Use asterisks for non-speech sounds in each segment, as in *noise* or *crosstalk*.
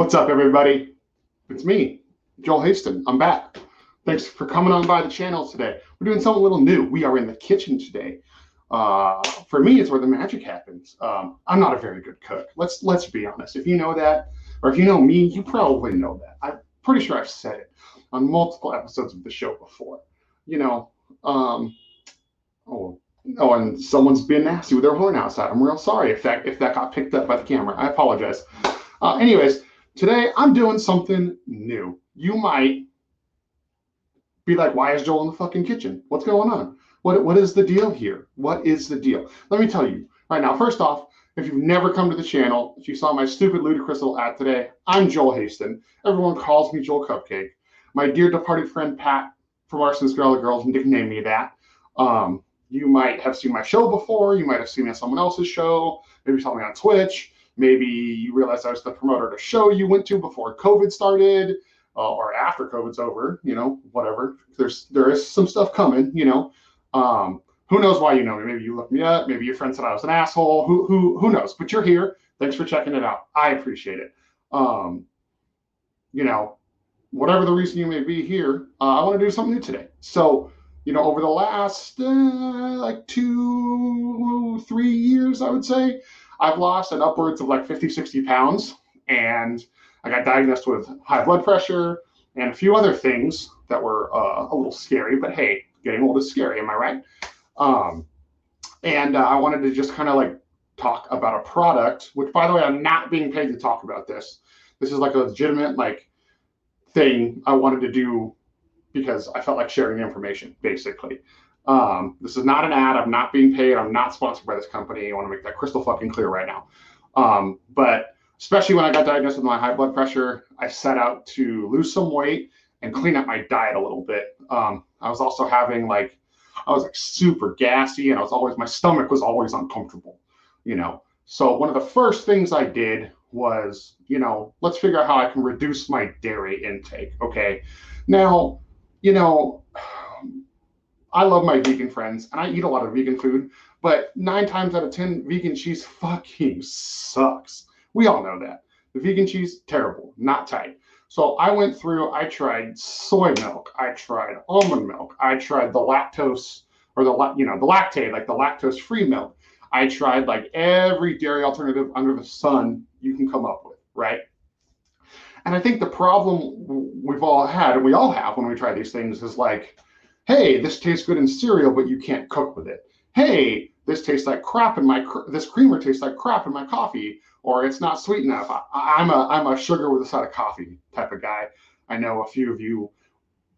What's up, everybody? It's me, Joel Haston. I'm back. Thanks for coming on by the channel today. We're doing something a little new. We are in the kitchen today. Uh, for me, it's where the magic happens. Um, I'm not a very good cook. Let's let's be honest. If you know that, or if you know me, you probably know that. I'm pretty sure I've said it on multiple episodes of the show before. You know, um, oh, oh, and someone's being nasty with their horn outside. I'm real sorry if that if that got picked up by the camera. I apologize. Uh, anyways, Today, I'm doing something new. You might be like, why is Joel in the fucking kitchen? What's going on? What, what is the deal here? What is the deal? Let me tell you right now. First off, if you've never come to the channel, if you saw my stupid ludicrous little ad today, I'm Joel Haston. Everyone calls me Joel Cupcake. My dear departed friend Pat from Arsonists Get All the Girls nicknamed me that. Um, you might have seen my show before. You might have seen me on someone else's show. Maybe saw me on Twitch. Maybe you realize I was the promoter at a show you went to before COVID started uh, or after COVID's over, you know, whatever. There's there is some stuff coming, you know. Um, who knows why you know me? Maybe you looked me up. Maybe your friend said I was an asshole. Who who who knows? But you're here. Thanks for checking it out. I appreciate it. Um, you know, whatever the reason you may be here, uh, I want to do something new today. So, you know, over the last uh, like two, three years, I would say, I've lost an upwards of like 50, 60 pounds. And I got diagnosed with high blood pressure and a few other things that were uh, a little scary. But hey, getting old is scary, am I right? Um, and uh, I wanted to just kind of like talk about a product, which by the way, I'm not being paid to talk about this. This is like a legitimate like thing I wanted to do because I felt like sharing information, basically. Um, this is not an ad. I'm not being paid. I'm not sponsored by this company. I want to make that crystal fucking clear right now. Um, but especially when I got diagnosed with my high blood pressure, I set out to lose some weight and clean up my diet a little bit. Um, I was also having like, I was like super gassy and I was always, my stomach was always uncomfortable, you know. So one of the first things I did was, you know, let's figure out how I can reduce my dairy intake. Okay. Now, you know, I love my vegan friends and I eat a lot of vegan food, but nine times out of 10, vegan cheese fucking sucks. We all know that. The vegan cheese, terrible, not tight. So I went through, I tried soy milk, I tried almond milk, I tried the lactose or the, you know, the Lactaid, like the lactose free milk. I tried like every dairy alternative under the sun you can come up with, right? And I think the problem we've all had, and we all have when we try these things, is like, hey, this tastes good in cereal, but you can't cook with it. Hey, this tastes like crap in my this creamer tastes like crap in my coffee, or it's not sweet enough. I, am a I'm a sugar with a side of coffee type of guy. I know a few of you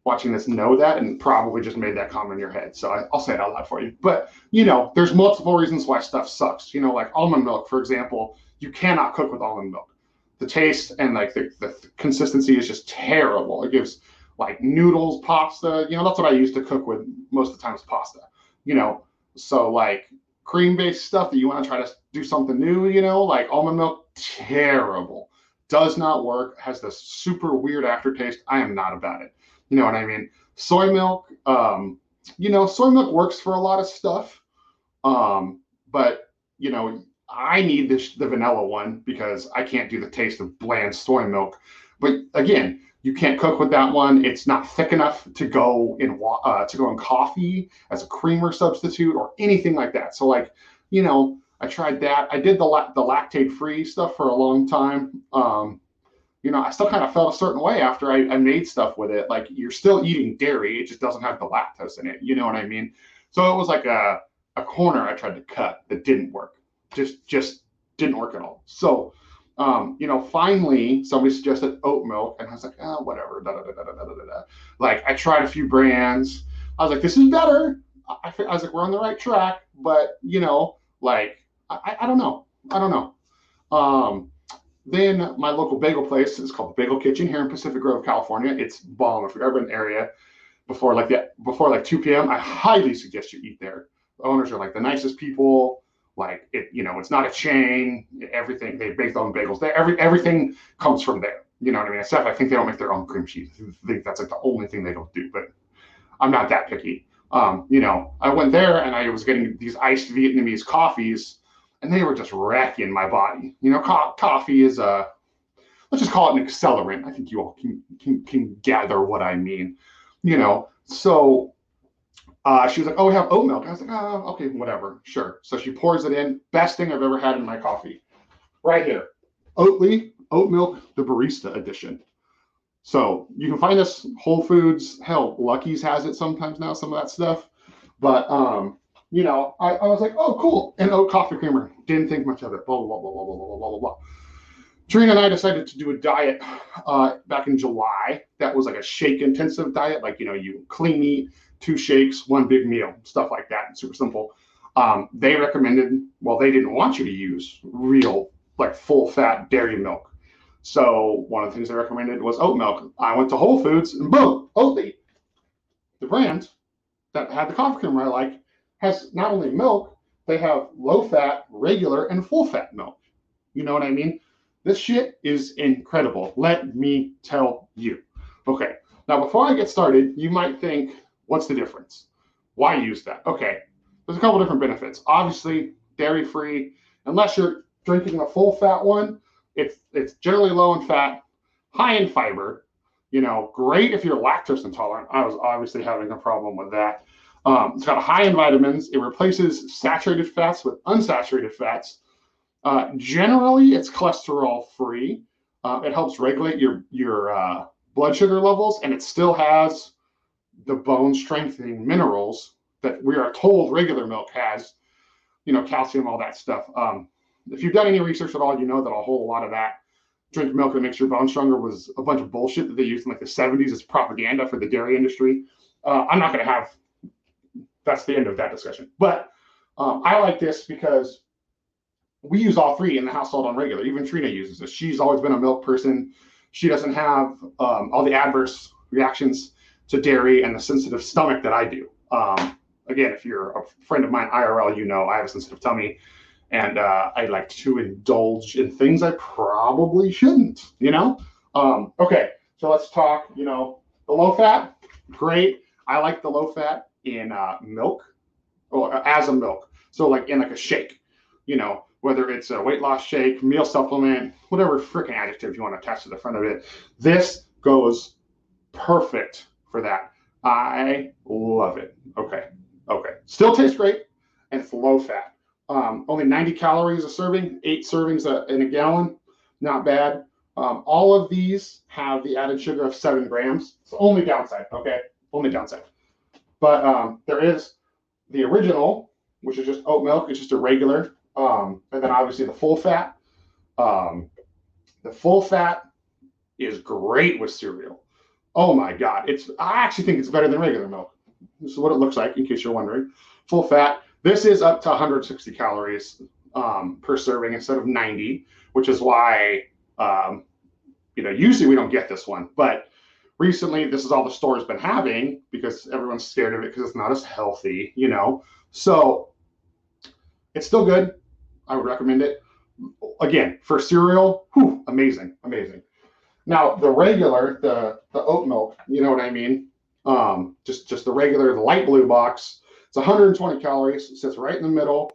watching this know that and probably just made that comment in your head. So I, will say it out loud for you. But you know, there's multiple reasons why stuff sucks. You know, like almond milk, for example, you cannot cook with almond milk. The taste and like the, the consistency is just terrible. It gives like noodles, pasta. You know, that's what I used to cook with most of the time is pasta. You know, so like cream based stuff that you want to try to do something new, you know, like almond milk, terrible. Does not work, has this super weird aftertaste. I am not about it. You know what I mean? Soy milk, um, you know, soy milk works for a lot of stuff. Um, but you know, I need this the vanilla one because I can't do the taste of bland soy milk. But again, you can't cook with that one. It's not thick enough to go in uh, to go in coffee as a creamer substitute or anything like that. So like, you know, I tried that. I did the la- the Lactaid free stuff for a long time. Um, you know, I still kind of felt a certain way after I, I made stuff with it. Like you're still eating dairy, it just doesn't have the lactose in it. You know what I mean? So it was like a a corner I tried to cut that didn't work. Just just didn't work at all. So um, you know, finally somebody suggested oat milk, and I was like, oh, whatever. Da, da, da. Like I tried a few brands. I was like, this is better. I, I was like, we're on the right track, but you know, like I, I don't know. I don't know. Um, then my local bagel place is called Bagel Kitchen here in Pacific Grove, California. It's bomb. If you're ever in the area before like that, before like 2 p.m., I highly suggest you eat there. The owners are like the nicest people like it, you know, it's not a chain. Everything they bake their own bagels. They, every everything comes from there. You know what I mean? Except I think they don't make their own cream cheese. I think that's like the only thing they don't do. But I'm not that picky. Um, you know, I went there and I was getting these iced Vietnamese coffees, and they were just wrecking my body. You know, co- coffee is a let's just call it an accelerant. I think you all can, can, can gather what I mean. You know, so uh, she was like, "Oh, we have oat milk." I was like, "Oh, okay, whatever, sure." So she pours it in. Best thing I've ever had in my coffee, right here, Oatly oat milk, the barista edition. So you can find this Whole Foods. Hell, Lucky's has it sometimes now. Some of that stuff, but um, you know, I, I was like, "Oh, cool!" And oat coffee creamer. Didn't think much of it. Blah blah blah blah blah blah blah blah blah. Trina and I decided to do a diet uh, back in July. That was like a shake intensive diet, like you know, you clean eat two shakes, one big meal, stuff like that. Super simple. Um, they recommended, well, they didn't want you to use real, like full fat dairy milk. So one of the things they recommended was oat milk. I went to Whole Foods and boom, Oatly, the brand that had the coffee creamer I like, has not only milk, they have low fat, regular, and full fat milk. You know what I mean? This shit is incredible. Let me tell you. Okay, now before I get started, you might think, What's the difference? Why use that? Okay, there's a couple different benefits. Obviously, dairy free, unless you're drinking a full fat one, it's it's generally low in fat, high in fiber. You know, great if you're lactose intolerant. I was obviously having a problem with that. Um, it's got high in vitamins. It replaces saturated fats with unsaturated fats. Uh, generally, it's cholesterol free. Uh, it helps regulate your your uh, blood sugar levels, and it still has the bone strengthening minerals that we are told regular milk has, you know, calcium, all that stuff. Um, if you've done any research at all, you know that a whole lot of that drink milk that makes your bone stronger was a bunch of bullshit that they used in like the 70s as propaganda for the dairy industry. Uh, I'm not going to have, that's the end of that discussion. But um, I like this because we use all three in the household on regular. Even Trina uses this. She's always been a milk person. She doesn't have um, all the adverse reactions to dairy and the sensitive stomach that I do. Um, again, if you're a friend of mine IRL, you know I have a sensitive tummy, and uh, I like to indulge in things I probably shouldn't. You know. Um, okay, so let's talk. You know, the low fat, great. I like the low fat in uh, milk or as a milk. So like in like a shake. You know, whether it's a weight loss shake, meal supplement, whatever freaking adjective you want to attach to the front of it. This goes perfect for that. I love it. Okay. Okay. Still tastes great and it's low fat. Um, only 90 calories a serving, eight servings a, in a gallon. Not bad. Um, all of these have the added sugar of seven grams. It's only downside. Okay. Only downside. But um, there is the original, which is just oat milk. It's just a regular. Um, and then obviously the full fat. Um, the full fat is great with cereal. Oh my God. It's I actually think it's better than regular milk. This is what it looks like, in case you're wondering. Full fat. This is up to 160 calories um, per serving instead of 90, which is why um, you know usually we don't get this one, but recently this is all the store's been having because everyone's scared of it because it's not as healthy, you know. So it's still good. I would recommend it. Again, for cereal, whew, amazing, amazing. Now the regular, the the oat milk, you know what I mean? Um, just just the regular, the light blue box. It's 120 calories. It sits right in the middle.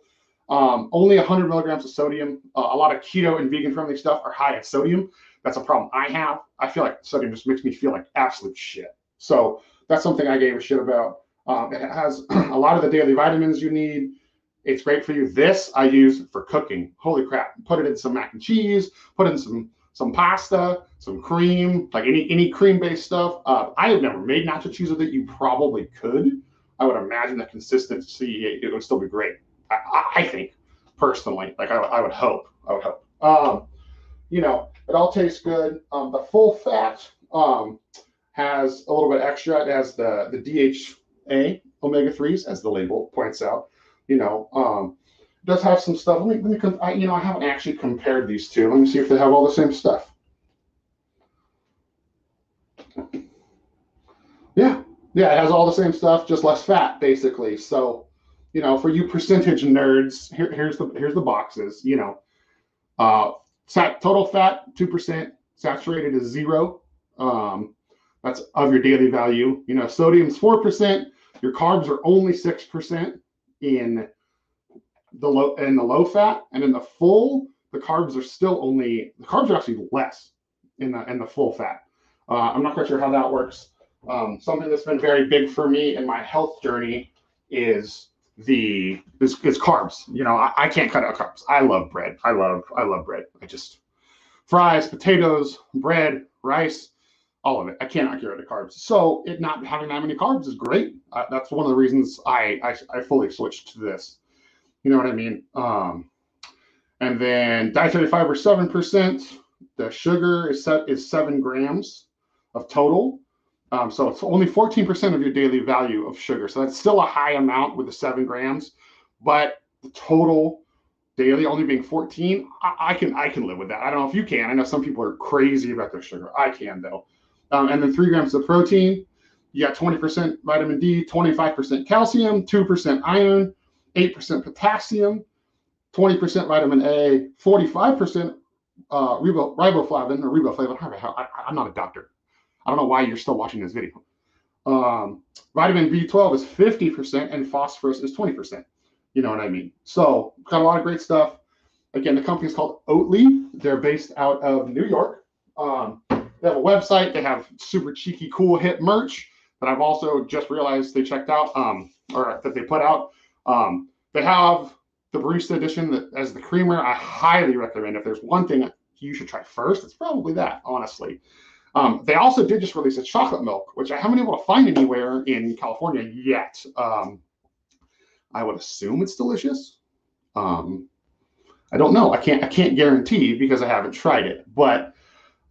Um, only 100 milligrams of sodium. Uh, a lot of keto and vegan friendly stuff are high in sodium. That's a problem I have. I feel like sodium just makes me feel like absolute shit. So that's something I gave a shit about. Um, it has *clears throat* a lot of the daily vitamins you need. It's great for you. This I use for cooking. Holy crap! Put it in some mac and cheese. Put in some some pasta, some cream, like any any cream based stuff. Uh, I have never made nacho cheese with it. You probably could. I would imagine the consistency it would still be great. I, I think personally, like I, I, would hope, I would hope. Um, you know, it all tastes good. Um, the full fat um, has a little bit extra. It has the the DHA omega threes, as the label points out. You know, um, does have some stuff. Let me, let me I, you know, I haven't actually compared these two. Let me see if they have all the same stuff. Yeah, yeah, it has all the same stuff, just less fat, basically. So, you know, for you percentage nerds, here, here's the here's the boxes. You know, uh, sat, total fat two percent, saturated is zero. Um, that's of your daily value. You know, sodium's four percent. Your carbs are only six percent in the low and the low fat, and in the full, the carbs are still only the carbs are actually less. in the in the full fat. Uh, I'm not quite sure how that works. Um, something that's been very big for me in my health journey is the is, is carbs. You know, I, I can't cut out carbs. I love bread. I love I love bread. I just fries, potatoes, bread, rice, all of it. I cannot get rid of carbs. So it not having that many carbs is great. Uh, that's one of the reasons I, I I fully switched to this. You know what I mean? Um, and then dietary fiber seven percent. The sugar is set is seven grams of total. Um, so it's only 14% of your daily value of sugar. So that's still a high amount with the seven grams, but the total daily only being 14, I, I, can I can live with that. I don't know if you can. I know some people are crazy about their sugar. I can though. Um, and then three grams of protein. You got 20% vitamin D, 25% calcium, 2% iron, 8% potassium, 20% vitamin A, 45% uh, riboflavin or riboflavin. I, I'm not a doctor. I don't know why you're still watching this video. Um, vitamin B12 is 50% and phosphorus is 20%. You know what I mean? So, got a lot of great stuff. Again, the company is called Oatly. They're based out of New York. Um, they have a website. They have super cheeky, cool, hip merch that I've also just realized they checked out um, or that they put out. Um, they have the barista edition that, as the creamer. I highly recommend. If there's one thing you should try first, it's probably that, honestly. Um, they also did just release a chocolate milk, which I haven't been able to find anywhere in California yet. Um, I would assume it's delicious. Um, I don't know. I can't. I can't guarantee because I haven't tried it. But,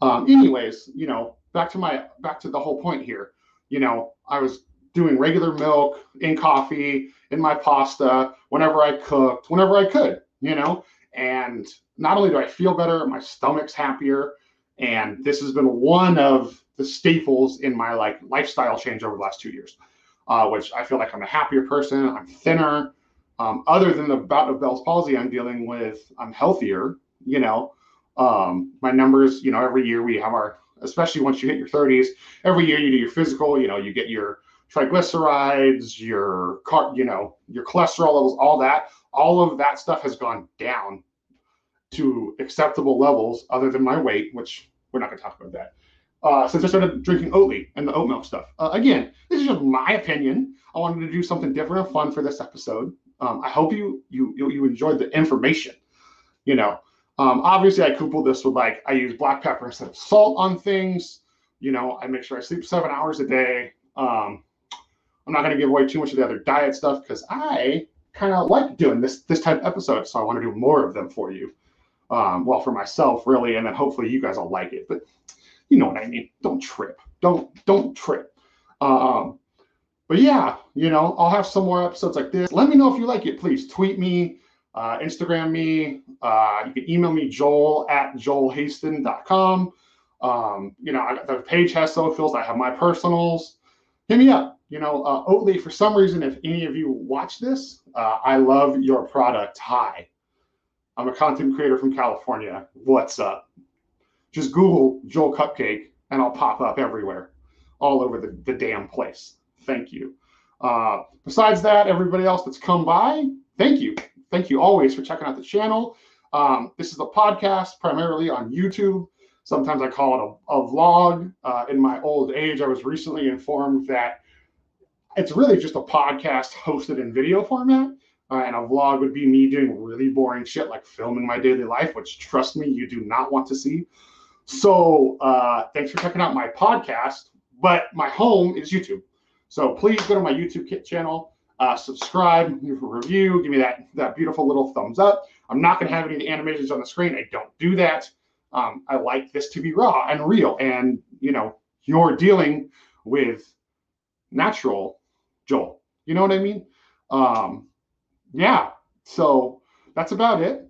um, anyways, you know, back to my back to the whole point here. You know, I was doing regular milk in coffee in my pasta whenever I cooked, whenever I could. You know, and not only do I feel better, my stomach's happier and this has been one of the staples in my like lifestyle change over the last two years, uh, which I feel like I'm a happier person. I'm thinner. Um, other than the bout of Bell's palsy I'm dealing with, I'm healthier. You know, um, my numbers. You know, every year we have our, especially once you hit your 30s, every year you do your physical. You know, you get your triglycerides, your car, you know, your cholesterol levels, all that. All of that stuff has gone down to acceptable levels other than my weight, which we're not going to talk about that. Uh, since I started drinking Oatly and the oat milk stuff. Uh, again, this is just my opinion. I wanted to do something different and fun for this episode. Um, I hope you you you enjoyed the information. You know, um, obviously I couple this with like I use black pepper instead of salt on things. You know, I make sure I sleep seven hours a day. Um, I'm not going to give away too much of the other diet stuff because I kind of like doing this this type of episode, so I want to do more of them for you um, well, for myself, really, and then hopefully you guys will like it. But you know what I mean. Don't trip. Don't don't trip. Um, but yeah, you know, I'll have some more episodes like this. Let me know if you like it. Please tweet me, uh, Instagram me. Uh, you can email me, joel at joelhaston.com. Um, you know, I, the page has socials. I have my personals. Hit me up. You know, uh, Oatly, for some reason, if any of you watch this, uh, I love your product. Hi. I'm a content creator from California. What's up? Just Google Joel Cupcake and I'll pop up everywhere, all over the, the damn place. Thank you. Uh, besides that, everybody else that's come by, thank you. Thank you always for checking out the channel. Um, this is a podcast primarily on YouTube. Sometimes I call it a, a vlog. Uh, in my old age, I was recently informed that it's really just a podcast hosted in video format. Uh, and a vlog would be me doing really boring shit like filming my daily life, which trust me, you do not want to see. So uh, thanks for checking out my podcast, but my home is YouTube. So please go to my YouTube channel, uh, subscribe, leave a review, give me that that beautiful little thumbs up. I'm not going to have any of the animations on the screen. I don't do that. Um, I like this to be raw and real, and you know you're dealing with natural Joel. You know what I mean? Um, yeah, so that's about it.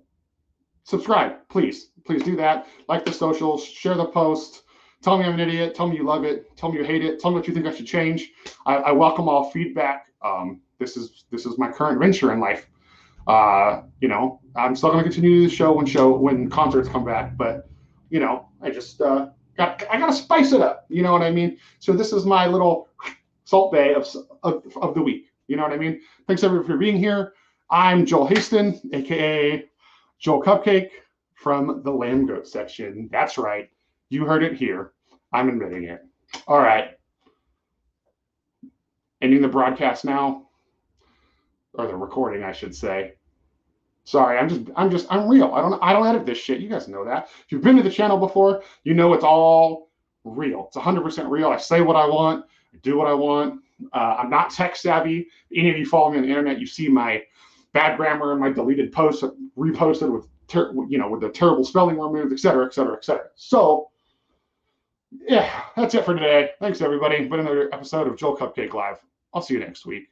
Subscribe, please. Please do that. Like the socials, share the post. Tell me I'm an idiot. Tell me you love it. Tell me you hate it. Tell me what you think I should change. I, I welcome all feedback. Um, this is this is my current venture in life. Uh, you know, I'm still going to continue the show when show when concerts come back, but you know, I just uh, got I got to spice it up. You know what I mean? So this is my little Salt Bae of, of, of the week. You know what I mean? Thanks everyone for being here. I'm Joel Haston, aka Joel Cupcake from the Lambgoat section. That's right. You heard it here. I'm admitting it. All right. Ending the broadcast now, or the recording, I should say. Sorry, I'm just, I'm just, I'm real. I don't, I don't edit this shit. You guys know that. If you've been to the channel before, you know it's all real. It's 100% real. I say what I want, I do what I want. Uh, I'm not tech savvy. Any of you follow me on the internet, you see my bad grammar and my deleted posts reposted with, ter- you know, with the terrible spelling removed, et cetera, et cetera, et cetera. So, yeah, that's it for today. Thanks, everybody. Been another episode of Joel Cupcake Live. I'll see you next week.